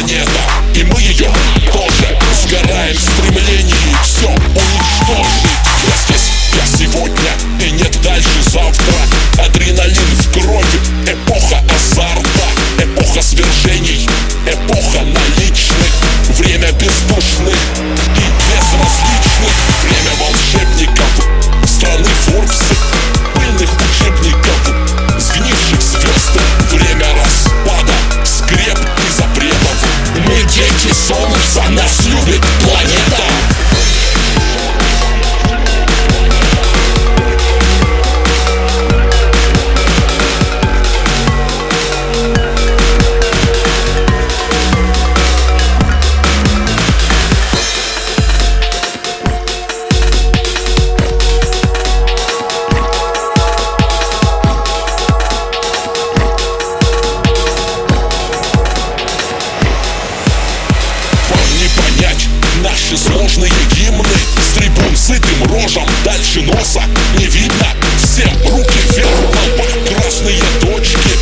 планета И мы Sanders. дорожные гимны С трибун сытым рожем дальше носа не видно. Всем руки вверх, в красные точки.